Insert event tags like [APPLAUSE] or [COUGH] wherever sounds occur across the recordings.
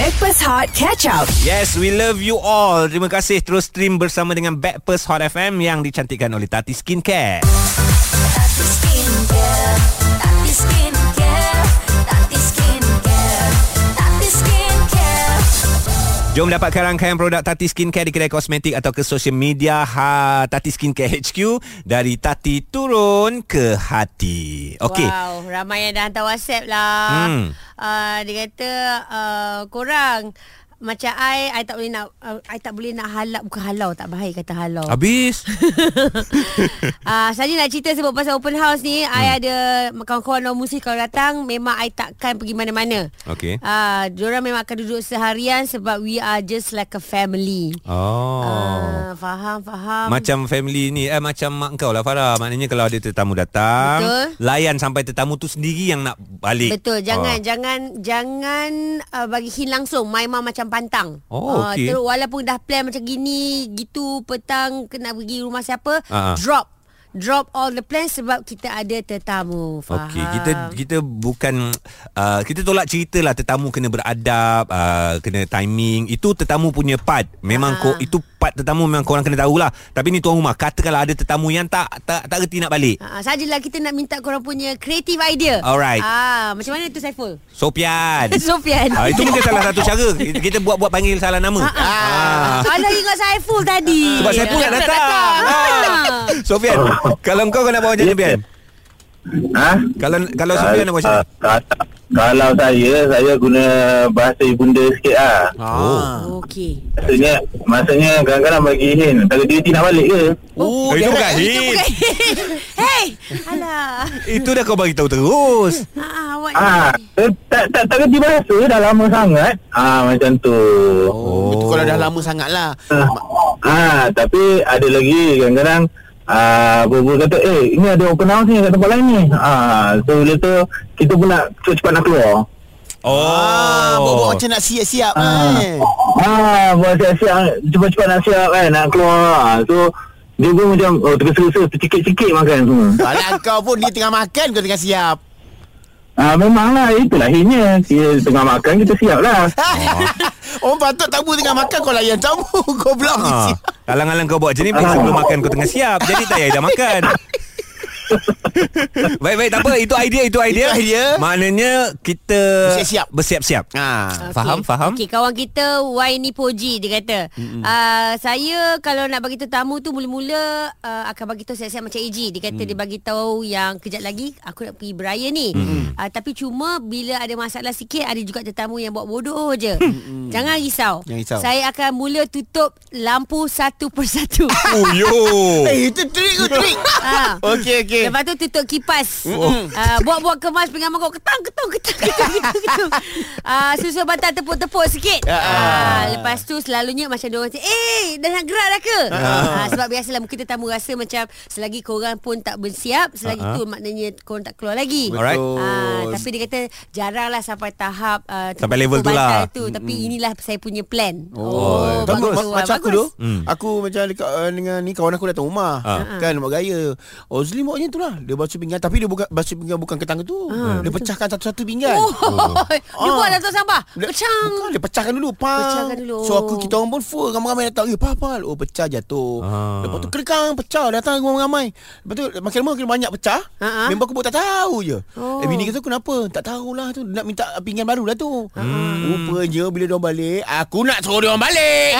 Backpass Hot Catch Up. Yes, we love you all. Terima kasih terus stream bersama dengan Backpast Hot FM yang dicantikkan oleh Tati Skincare. Tati Skincare, Tati Skincare, Tati Skincare, Tati Skincare. Jom dapatkan rangkaian produk Tati Skincare di kedai kosmetik atau ke social media ha, Tati Skincare HQ dari Tati turun ke hati. Okey. Wow, ramai yang dah hantar WhatsApp lah. Hmm. Uh, dia kata uh, korang macam I, I tak boleh nak uh, I tak boleh nak halal bukan halau tak baik kata halau. Habis. [LAUGHS] Ah, saya nak cerita sebab pasal open house ni, hmm. I ada kawan-kawan non muslim kalau datang memang I takkan pergi mana-mana. Okey. Ah, diorang memang akan duduk seharian sebab we are just like a family. Oh. Ah, faham, faham. Macam family ni eh macam mak kau lah Farah. Maknanya kalau ada tetamu datang, Betul. layan sampai tetamu tu sendiri yang nak balik. Betul, jangan Ah. jangan jangan uh, bagi hint langsung. My mom macam pantang. Oh, Ah, okey. terus walaupun dah plan macam gini, gitu petang kena pergi rumah siapa, ah. drop. Drop all the plans sebab kita ada tetamu. Faham? Okey, kita kita bukan uh, kita tolak cerita lah tetamu kena beradab, uh, kena timing. Itu tetamu punya part. Memang Ah. kau itu part tetamu memang korang kena tahulah. Tapi ni tuan rumah kata kalau ada tetamu yang tak tak tak reti nak balik. Ha, sajalah kita nak minta korang punya creative idea. Alright. Ah, macam mana tu Saiful? Sopian. [LAUGHS] Sofian. Ah, itu mungkin salah satu cara [LAUGHS] kita, buat-buat panggil salah nama. Ah. Alah ingat Saiful tadi. Sebab saya pun nak datang. Ah. Ah. Sofian, [LAUGHS] kalau kau kau nak bawa macam mana, Sofian? Ha? Kalau kalau Sofian nak macam? Ah, ah, kalau saya, saya guna bahasa ibunda sikit lah. Oh. Okey. Maksudnya, maksudnya kadang-kadang bagi hin. Tak duty nak balik ke? Oh, itu bukan Itu bukan [LAUGHS] Hey Alah Itu dah kau bagi tahu terus. ha, Awak Ah, eh, tak tak tak kerti bahasa dah lama sangat. Ah macam tu. Oh. Itu kalau dah lama sangat lah Ah, ah tapi ada lagi kadang-kadang ah uh, kata eh ini ada open house ni kat tempat lain ni. Ah so bila tu kita pun nak cepat-cepat nak keluar. Oh. Ah, Bawa macam nak siap-siap Ah, eh. ah buat siap-siap cepat-cepat nak siap kan nak keluar. So dia pun macam oh tergesa-gesa tercikik-cikik makan semua. Alah kau pun dia tengah makan kau tengah siap. Ah memanglah itulah hanya kita tengah makan kita siap lah. [LAUGHS] Orang patut tamu tengah makan kau layan tamu. [LAUGHS] Kau pula Ha. Alang-alang kau buat macam ni Sebelum makan kau tengah siap Jadi tak payah dah makan [LAUGHS] [LAUGHS] Baik-baik tak apa Itu idea Itu idea, Itu idea. Maknanya Kita Bersiap-siap. Bersiap-siap Ha. Faham, faham? Okey, kawan kita Y ni Poji dia kata. Uh, saya kalau nak bagi tahu tamu tu mula-mula uh, akan bagi tahu siap-siap macam AG. Dia kata dia bagi tahu yang kejap lagi aku nak pergi beraya ni. Uh, tapi cuma bila ada masalah sikit ada juga tetamu yang buat bodoh je. Jangan risau. Jangan risau. Saya akan mula tutup lampu satu persatu. [LAUGHS] Oh yo [LAUGHS] Eh itu trik ke trik? ha. Okey okey. Lepas tu tutup kipas. Uh, buat-buat kemas pinggan mangkuk ketang ketang ketang ketang ketang. ketang. Uh, susu bantal tepuk-tepuk sikit. Uh, lepas tu selalunya macam dia orang cakap, "Eh, dah nak gerak dah ke?" Uh, sebab biasalah mungkin tetamu rasa macam selagi korang pun tak bersiap, selagi Ah. tu maknanya korang tak keluar lagi. Alright. Ah, tapi dia kata jaranglah sampai tahap uh, Sampai level tu lah. tu tapi inilah saya punya plan. Oh, Tapi bagus. ma- macam aku Bagus. tu Hmm. Aku macam dekat uh, Dengan ni kawan aku datang rumah Ah. Kan buat gaya Ozli buat macam tu lah Dia basuh pinggan. Tapi dia bukan basuh pinggan Bukan ke tangga tu. Dia pecahkan satu-satu pinggan. Oh, [LAUGHS] dia Ah. buat datuk sampah. Dia, Pecang. bukan, Dia pecahkan dulu. Pang. Pecahkan dulu. So aku kita orang pun full. Ramai-ramai datang. Eh pahal Oh pecah jatuh. Ah. Lepas tu kerikang Pecah. Datang ramai-ramai. Lepas tu makin lama makin banyak pecah. Ah, ah. Member aku pun tak tahu je. Oh. Eh bini kata kenapa? Tak tahulah tu. Nak minta pinggan baru lah tu. Rupanya bila dia balik Aku nak suruh dia orang balik.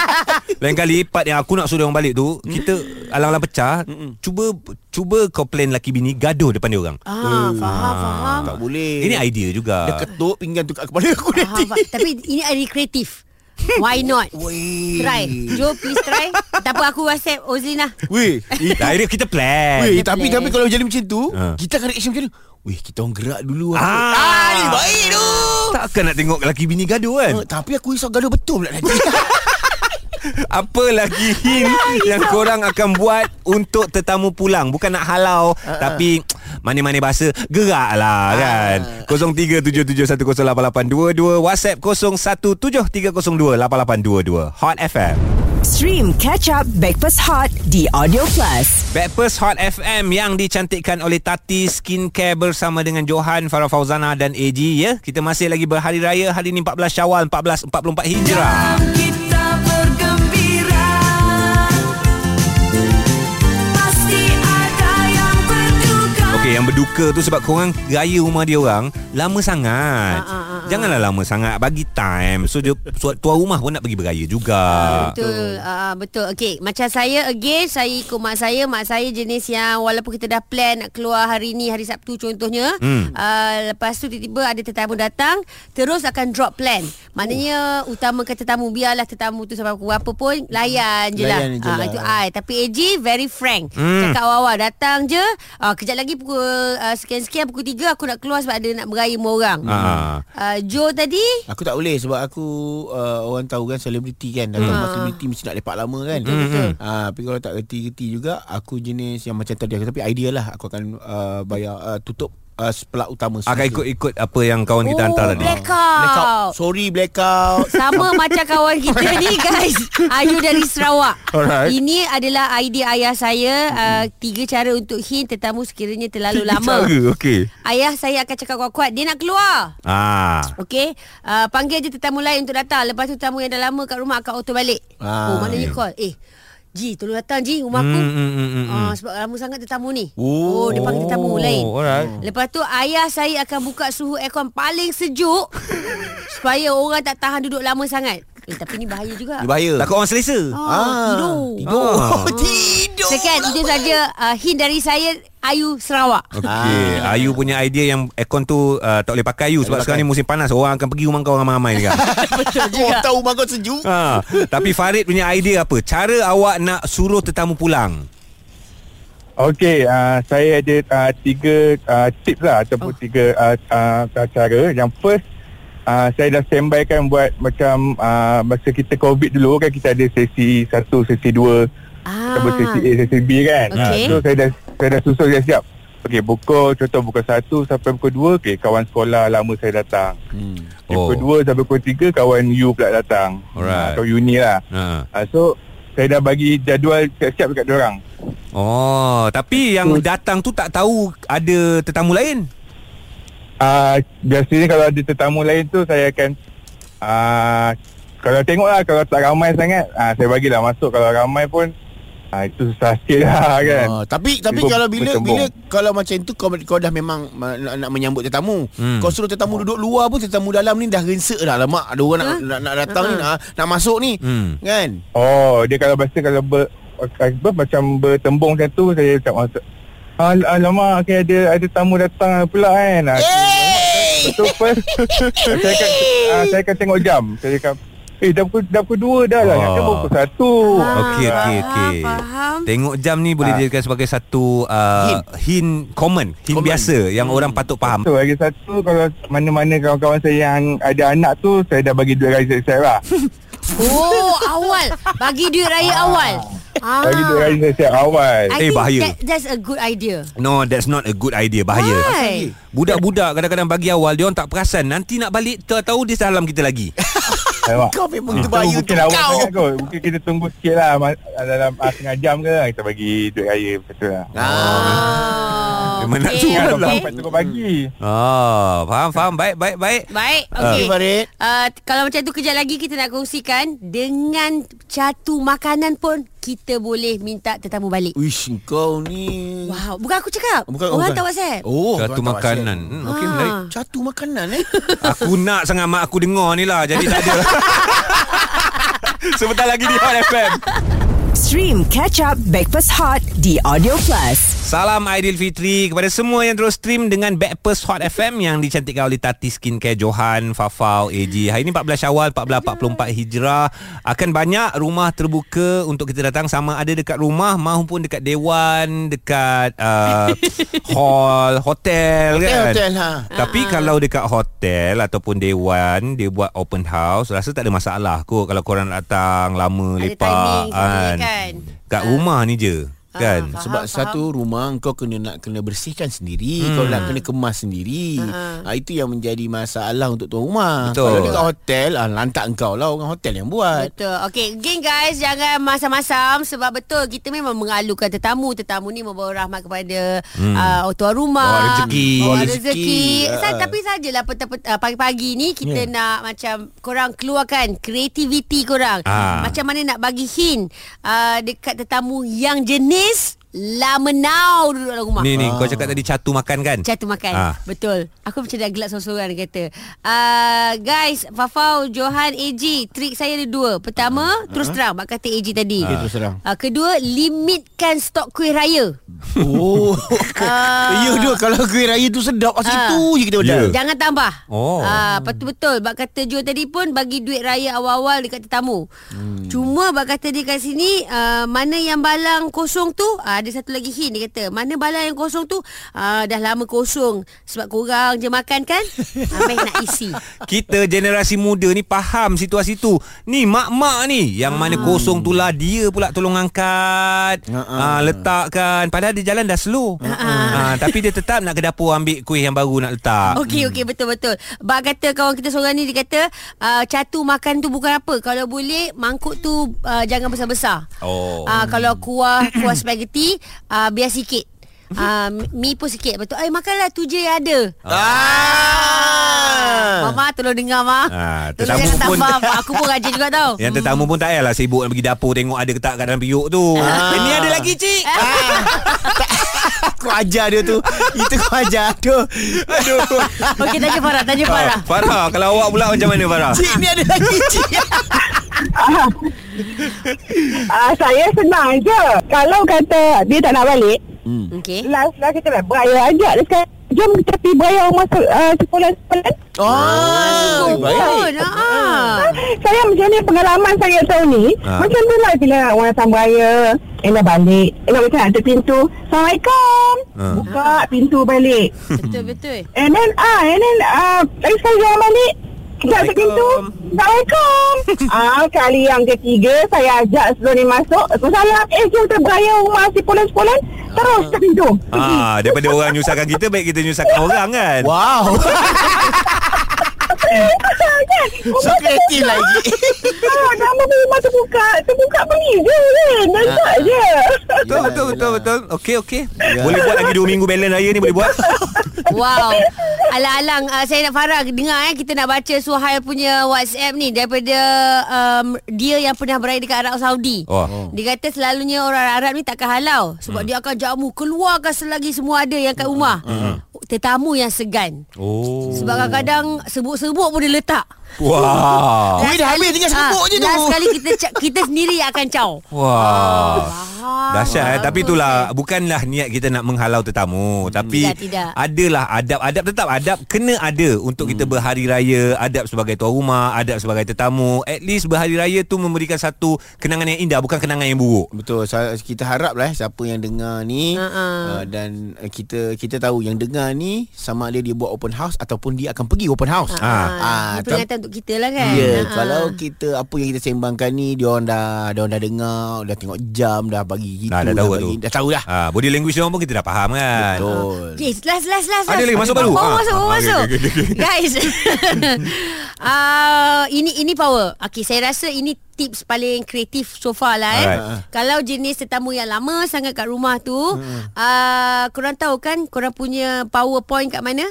[LAUGHS] Lain kali part yang aku nak suruh dia orang balik tu Kita alang-alang pecah Cuba Cuba kau plan laki bini Gaduh depan dia orang Ah, faham, faham. Tak boleh Ini idea juga Dia ketuk pinggan tu kat kepala aku Faham, nanti faham. Tapi ini idea kreatif. Why not? [LAUGHS] Weh. Try. Joe, please try. Tak apa, aku WhatsApp Ozlina. Weh Idea kita plan Weh tapi plan. tapi kalau jadi macam tu Ha. Kita akan reaction macam ni Weh kita orang gerak dulu Ah. ah ni baik tu Takkan nak tengok laki bini gaduh kan Uh, tapi aku risau gaduh betul pula nanti. [LAUGHS] Apa lagi hint yang korang akan buat untuk tetamu pulang? Bukan nak halau, uh, tapi mana-mana bahasa geraklah kan. 0377108822 WhatsApp 0173028822 Hot FM. Stream Catch Up Backpass Hot di Audio Plus. Backpast Hot FM yang dicantikkan oleh Tati Skincare bersama dengan Johan, Farah Fauzana dan AG ya. Kita masih lagi berhari raya hari ini 14 Syawal 1444 Hijrah. Yang berduka tu sebab korang raya rumah dia orang lama sangat. Ah, ah, ah, Janganlah lama sangat, bagi time. So dia tuan rumah pun nak pergi beraya juga. Betul uh, Betul Okay Macam saya again Saya ikut mak saya Mak saya jenis yang Walaupun kita dah plan Nak keluar hari ni Hari Sabtu contohnya Hmm. uh, Lepas tu tiba-tiba Ada tetamu datang Terus akan drop plan Maknanya Utamakan tetamu Biarlah tetamu tu Sampai pukul berapa pun Layan je lah Layan je Ah, lah. Itu I Tapi AJ very frank Hmm. Cakap awal-awal Datang je uh, Kejap lagi pukul uh, Sekian-sekian Pukul 3 Aku nak keluar Sebab ada nak beraya orang Ah. uh, Joe tadi Aku tak boleh sebab aku uh, orang tahu kan selebriti kan. Datang Hmm. hmm. selebriti mesti nak lepak lama kan. Betul, betul. Ah, tapi kalau tak reti-reti juga aku jenis yang macam tadi tapi idea lah aku akan uh, bayar uh, tutup uh, pelak utama. Akan ikut-ikut apa yang kawan kita Oh, hantar tadi. blackout. Blackout. Sorry blackout. Sama [LAUGHS] macam kawan kita ni guys Ayu dari Sarawak Alright. Ini adalah idea ayah saya uh, Tiga cara untuk hint tetamu sekiranya terlalu lama Cara, okey. Ayah saya akan cakap kuat-kuat Dia nak keluar Ah. Okey uh, Panggil je tetamu lain untuk datang Lepas tu tetamu yang dah lama kat rumah akan auto balik Ah, Oh maknanya call Eh Ji tolong datang Ji rumah aku Hmm, hmm, hmm, hmm, Ah, sebab lama sangat tetamu ni. Oh. oh dia panggil tetamu lain. alright. Lepas tu ayah saya akan buka suhu aircon paling sejuk [LAUGHS] supaya orang tak tahan duduk lama sangat. Eh tapi ni bahaya juga. Dia bahaya. Takut orang selesa. Ah, tidur. Tidur. Ah. [LAUGHS] tidur. Second, itu saja uh, hint dari saya Ayu Sarawak. Okey, Ah. Ayu punya idea yang aircon tu uh, tak boleh pakai Ayu sebab boleh sekarang ni musim panas orang akan pergi rumah kau ramai-ramai ni kan. [LAUGHS] Betul Orang tahu rumah kau sejuk. ha, tapi Farid punya idea apa? Cara awak nak suruh tetamu pulang. Okey, uh, saya ada uh, tiga uh, tips lah ataupun oh. tiga uh, uh, cara. Yang first, uh, saya dah standby kan buat macam uh, masa kita COVID dulu kan kita ada sesi satu, sesi dua, Ah. ataupun sesi A, sesi B kan. Okey. so saya dah saya dah susun dah siap. Okey, pukul contoh pukul satu sampai pukul dua, okey kawan sekolah lama saya datang. Hmm. Okay, Oh. Pukul dua sampai pukul tiga kawan U pula datang. Alright. Atau uni lah. Ha. Uh, so saya dah bagi jadual siap-siap dekat diorang. Oh, tapi yang datang tu tak tahu ada tetamu lain. Uh, biasanya kalau ada tetamu lain tu saya akan uh, kalau tengoklah kalau tak ramai sangat uh, saya bagilah masuk kalau ramai pun uh, itu susah sikit lah [LAUGHS] kan. Ah, tapi tapi kalau bila bertembung. bila kalau macam tu kau kau dah memang ma- nak, nak menyambut tetamu. Hmm. Kau suruh tetamu duduk luar pun tetamu dalam ni dah rensek dah lama ada orang nak, nak nak datang ni nak nak masuk ni. Hmm. Kan? Oh dia kalau biasa kalau ber, apa, macam bertembung macam tu saya tak masuk. Al alamak okay, ada ada tamu datang pula kan. Ah, Betul first [LAUGHS] saya akan uh, saya akan tengok jam. Saya akan eh dah pukul dah pukul dua dah lah. Oh. Kan baru pukul satu. Ah, Okey okey okey. faham. Tengok jam ni boleh Ah. dijadikan sebagai satu uh, hint. hint common, hint Common. biasa yang orang patut faham. So lagi satu kalau mana-mana kawan-kawan saya yang ada anak tu saya dah bagi duit raya siap lah. [LAUGHS] Oh, awal. Bagi duit raya awal. Ah. Bagi duit raya siap awal. I Eh, bahaya. That, that's a good idea. No, that's not a good idea. Bahaya. Why? Budak-budak kadang-kadang bagi awal dia orang tak perasan. Nanti nak balik tahu dia dalam kita lagi. [LAUGHS] Kau memang Itu terbahaya tu mungkin awal kau. sangat kot. Mungkin kita tunggu sikit lah dalam uh, setengah jam ke kita bagi duit raya macam tu lah. Ah. Memang nak okey, suruh lah. okay. dapat cukup bagi. Oh, faham faham baik baik baik. Baik, Okey okey. Farid. Uh, kalau macam tu kejap lagi kita nak kongsikan dengan catu makanan pun kita boleh minta tetamu balik. Uish kau ni. Wow, bukan aku cakap. Bukan Orang bukan. tak WhatsApp. Oh, Satu orang makanan. Hmm, okey Ah. menarik. Catu makanan eh. [LAUGHS] Aku nak sangat mak aku dengar ni lah Jadi tak ada [LAUGHS] Sebentar lagi di Hot FM Stream Catch Up Backpass Hot di Audio Plus. Salam Aidilfitri kepada semua yang terus stream dengan Backpast Hot FM yang dicantikkan oleh Tati Skincare Johan, Fafau, AG. Hari ini 14 Syawal 1444 Hijrah. Akan banyak rumah terbuka untuk kita datang sama ada dekat rumah maupun dekat dewan, dekat uh, [LAUGHS] hall, hotel kan. Hotel ha. Tapi kalau dekat hotel ataupun dewan dia buat open house, rasa tak ada masalah kot kalau korang nak datang lama Ada lepak timing semua kan. Kan. Kat rumah ni je. Kan Faham, Sebab faham. satu rumah kau kena nak kena bersihkan sendiri, hmm. kau nak kena kemas sendiri. Ha. Ha, itu yang menjadi masalah untuk tuan rumah. Betul. Kalau dekat hotel, ah, lantak engkau lah orang hotel yang buat. Betul. Okey, again guys, jangan masam-masam sebab betul kita memang mengalukan tetamu. Tetamu ni membawa rahmat kepada hmm. uh, tuan rumah. Bawa rezeki. Bawa Bawa rezeki. rezeki. Sa- Ah. Tapi sajalah peta- uh, pagi-pagi ni kita Ya. nak macam korang keluarkan kreativiti korang. Ah. Macam mana nak bagi hint uh, dekat tetamu yang jenis is lamenau duduk dalam rumah. Ni ni kau cakap tadi catu makan kan? Catu makan. Ah. Betul. Aku macam dah gelak sorang-sorang dia kata. Uh, Guys Fafau Johan AG Trik saya ada dua. Pertama uh, Terus terang. Mak kata AG tadi. Okey, terus terang. uh, Kedua Limitkan stok kuih raya. Oh. Ah. [LAUGHS] ya dia kalau kuih raya tu sedap kat situ je kita pedal. Jangan tambah. Oh. Ah, Betul-betul Bak kata Jo tadi pun Bagi duit raya awal-awal Dekat tetamu. Hmm. Cuma bak kata dia kat sini uh, Mana yang balang kosong tu uh, Ada satu lagi hint Dia kata Mana balang yang kosong tu uh, Dah lama kosong Sebab korang je makan kan Ambil nak isi Kita generasi muda ni faham situasi tu. Ni mak-mak ni yang mana kosong tu lah dia pula tolong angkat, Ha, ha. uh, letakkan. Padahal dia jalan dah slow. Uh, tapi dia tetap nak ke dapur ambil kuih yang baru nak letak. Okey okey betul betul. Bak kata kawan kita seorang ni dia kata uh, catu makan tu bukan apa. Kalau boleh mangkuk tu uh, jangan besar-besar. Oh. Uh, kalau kuah kuah spaghetti uh, biar sikit. Uh, mi pun sikit betul. Ay makanlah tu je yang ada. Ah. Mama tolong dengar ma. Ah, tolong tetamu jangan pun- tambah. Aku pun rajin juga tau. Yang tetamu pun tak payahlah sibuk nak pergi dapur tengok ada ke tak kat dalam periuk tu. Ah. Ini ada lagi cik. [LAUGHS] Kau ajar dia tu. Itu kau ajar tu. Aduh. [LAUGHS] Okey tanya Farah, tanya Farah. Ah, Farah, kalau awak pula macam mana Farah? Cik ni ada lagi cik. [LAUGHS] Ah, saya senang je. Kalau kata dia tak nak balik, Okey. last last kita lah beraya ajak dia sekarang. Jom kita pergi beraya rumah uh, sekolah-sekolah. Oh, Pun. Ah. Saya macam ni pengalaman saya tahun ni. Ah. Macam tu lah bila orang datang beraya. Elok balik. Elok macam nak tutup pintu. Assalamualaikum. Ah. Buka pintu balik. Betul betul. And then ah, and then ah, lagi sekali jangan balik. Pintu. Assalamualaikum. [LAUGHS] ah, kali yang ketiga saya ajak sebelum ni masuk. Salam. Eh, jom kita beraya rumah si polan-polan. Terus tutup pintu. Ah, daripada orang nyusahkan kita baik kita nyusahkan orang kan. Wow. [LAUGHS] [LAUGHS] kan? So kreatif lagi. Ah, nama rumah terbuka. Terbuka pergi je kan. Nampak je. Betul betul betul betul. Okey okey. Boleh buat lagi 2 minggu balance raya ni boleh buat. [LAUGHS] Wow. Alang-alang uh, saya nak Farah dengar eh kita nak baca Suhail punya WhatsApp ni daripada um, dia yang pernah berada dekat Arab Saudi. Oh. Dia kata selalunya orang Arab ni takkan halau sebab dia akan jamu keluarkan selagi semua ada yang kat rumah. Tetamu yang segan. Oh. Sebab kadang-kadang sebut-sebut pun dia letak. Wah. Kuih dah habis tinggal serbuk je tu. Last sekali kita kita sendiri akan caw. Wah. Ah, Dahsyat eh Tapi itulah ni. Bukanlah niat kita nak menghalau tetamu Tapi Tidak, tidak. Adalah adab Adab tetap adab Kena ada Untuk kita berhari raya Adab sebagai tuan rumah Adab sebagai tetamu At least berhari raya tu Memberikan satu Kenangan yang indah Bukan kenangan yang buruk Betul. Kita harap lah eh, siapa yang dengar ni Ha-ha. uh, dan uh, kita kita tahu yang dengar ni sama ada dia buat open house ataupun dia akan pergi open house. Ah. Ah, Ah, ini peringatan untuk kita lah kan. Ya, yeah, Ah, kalau kita apa yang kita sembangkan ni dia orang dah dia orang dah dengar, dah tengok jam, dah bagi gitu. Dah, dah tahu bagi, tu. Dah tahu dah. ha, Body language dia orang pun kita dah faham kan Betul. Okay, last, last, last. Ada last. lagi, masuk baru? Oh, Ah. masuk, Ah, oh, masuk. okey, okey, okey. Guys. uh, [LAUGHS] ini ini power. Okay, saya rasa ini tips paling kreatif so far lah eh. Alright. Kalau jenis tetamu yang lama sangat kat rumah tu, uh, korang tahu kan korang punya powerpoint kat mana?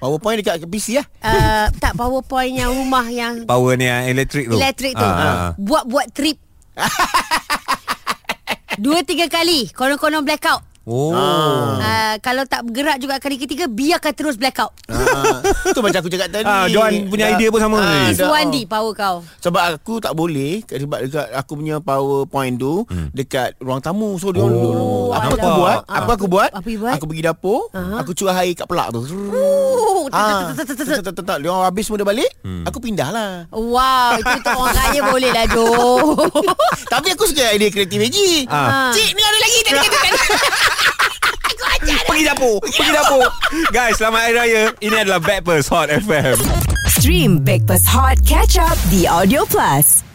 PowerPoint dekat PC lah. Uh, [LAUGHS] tak powerpoint yang rumah yang Power ni yang elektrik tu elektrik tu. Ah, ah. Buat-buat trip. [LAUGHS] Dua tiga kali. Konon-konon blackout Oh uh, Kalau tak bergerak juga kali ketiga Biarkan terus blackout Ah, tu macam aku cakap tadi. Ah, Johan punya Dah- idea pun sama Ah, ni. Suwandi power kau Sebab aku tak boleh sebab dekat aku punya PowerPoint tu hmm. dekat ruang tamu. So dia orang duduk dulu. Apa aku buat? Ah. Apa aku buat? Apa buat? Aku pergi dapur, aku curah air kat pelak tu. Oh, Ah, tak tak tak tak. Dia orang habis semua dah balik, aku pindah lah. Wow Itu untuk orang kaya boleh lah Jo [LAUGHS] Tapi aku suka idea kreatif Haji. Ah. Cik, ni ada lagi tadi kata tadi. [LAUGHS] Pergi dapur Pergi dapur. Guys selamat Hari Raya. Ini adalah Backpast Hot FM Stream Breakfast Hot Catch Up The Audio Plus.